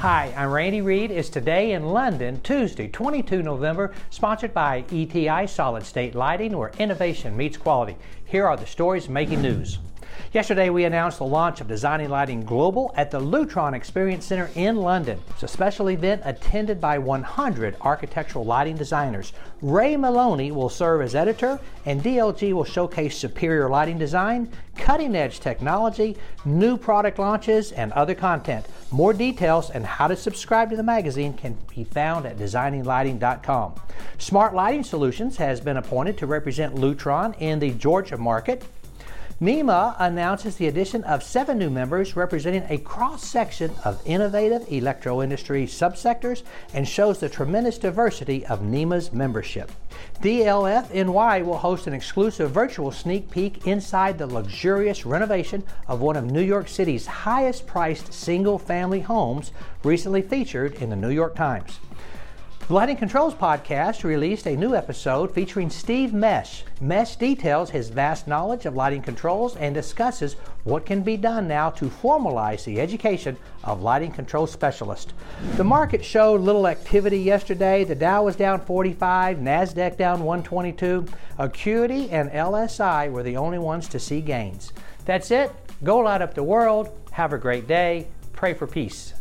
Hi, I'm Randy Reid. It's today in London, Tuesday, 22 November, sponsored by ETI Solid State Lighting, where innovation meets quality. Here are the stories making news. Yesterday, we announced the launch of Designing Lighting Global at the Lutron Experience Center in London. It's a special event attended by 100 architectural lighting designers. Ray Molony will serve as editor, and DLG will showcase superior lighting design, cutting edge technology, new product launches, and other content. More details and how to subscribe to the magazine can be found at designinglighting.com. Smart Lighting Solutions has been appointed to represent Lutron in the Georgia market. NEMA announces the addition of seven new members representing a cross section of innovative electro industry subsectors and shows the tremendous diversity of NEMA's membership. DLF-NY will host an exclusive virtual sneak peek inside the luxurious renovation of one of New York City's highest priced single family homes, recently featured in the New York Times. The Lighting Controls podcast released a new episode featuring Steve Mesh. Mesh details his vast knowledge of lighting controls and discusses what can be done now to formalize the education of lighting control specialists. The market showed little activity yesterday. The Dow was down 45, Nasdaq down 122. Acuity and LSI were the only ones to see gains. That's it. Go light up the world. Have a great day. Pray for peace.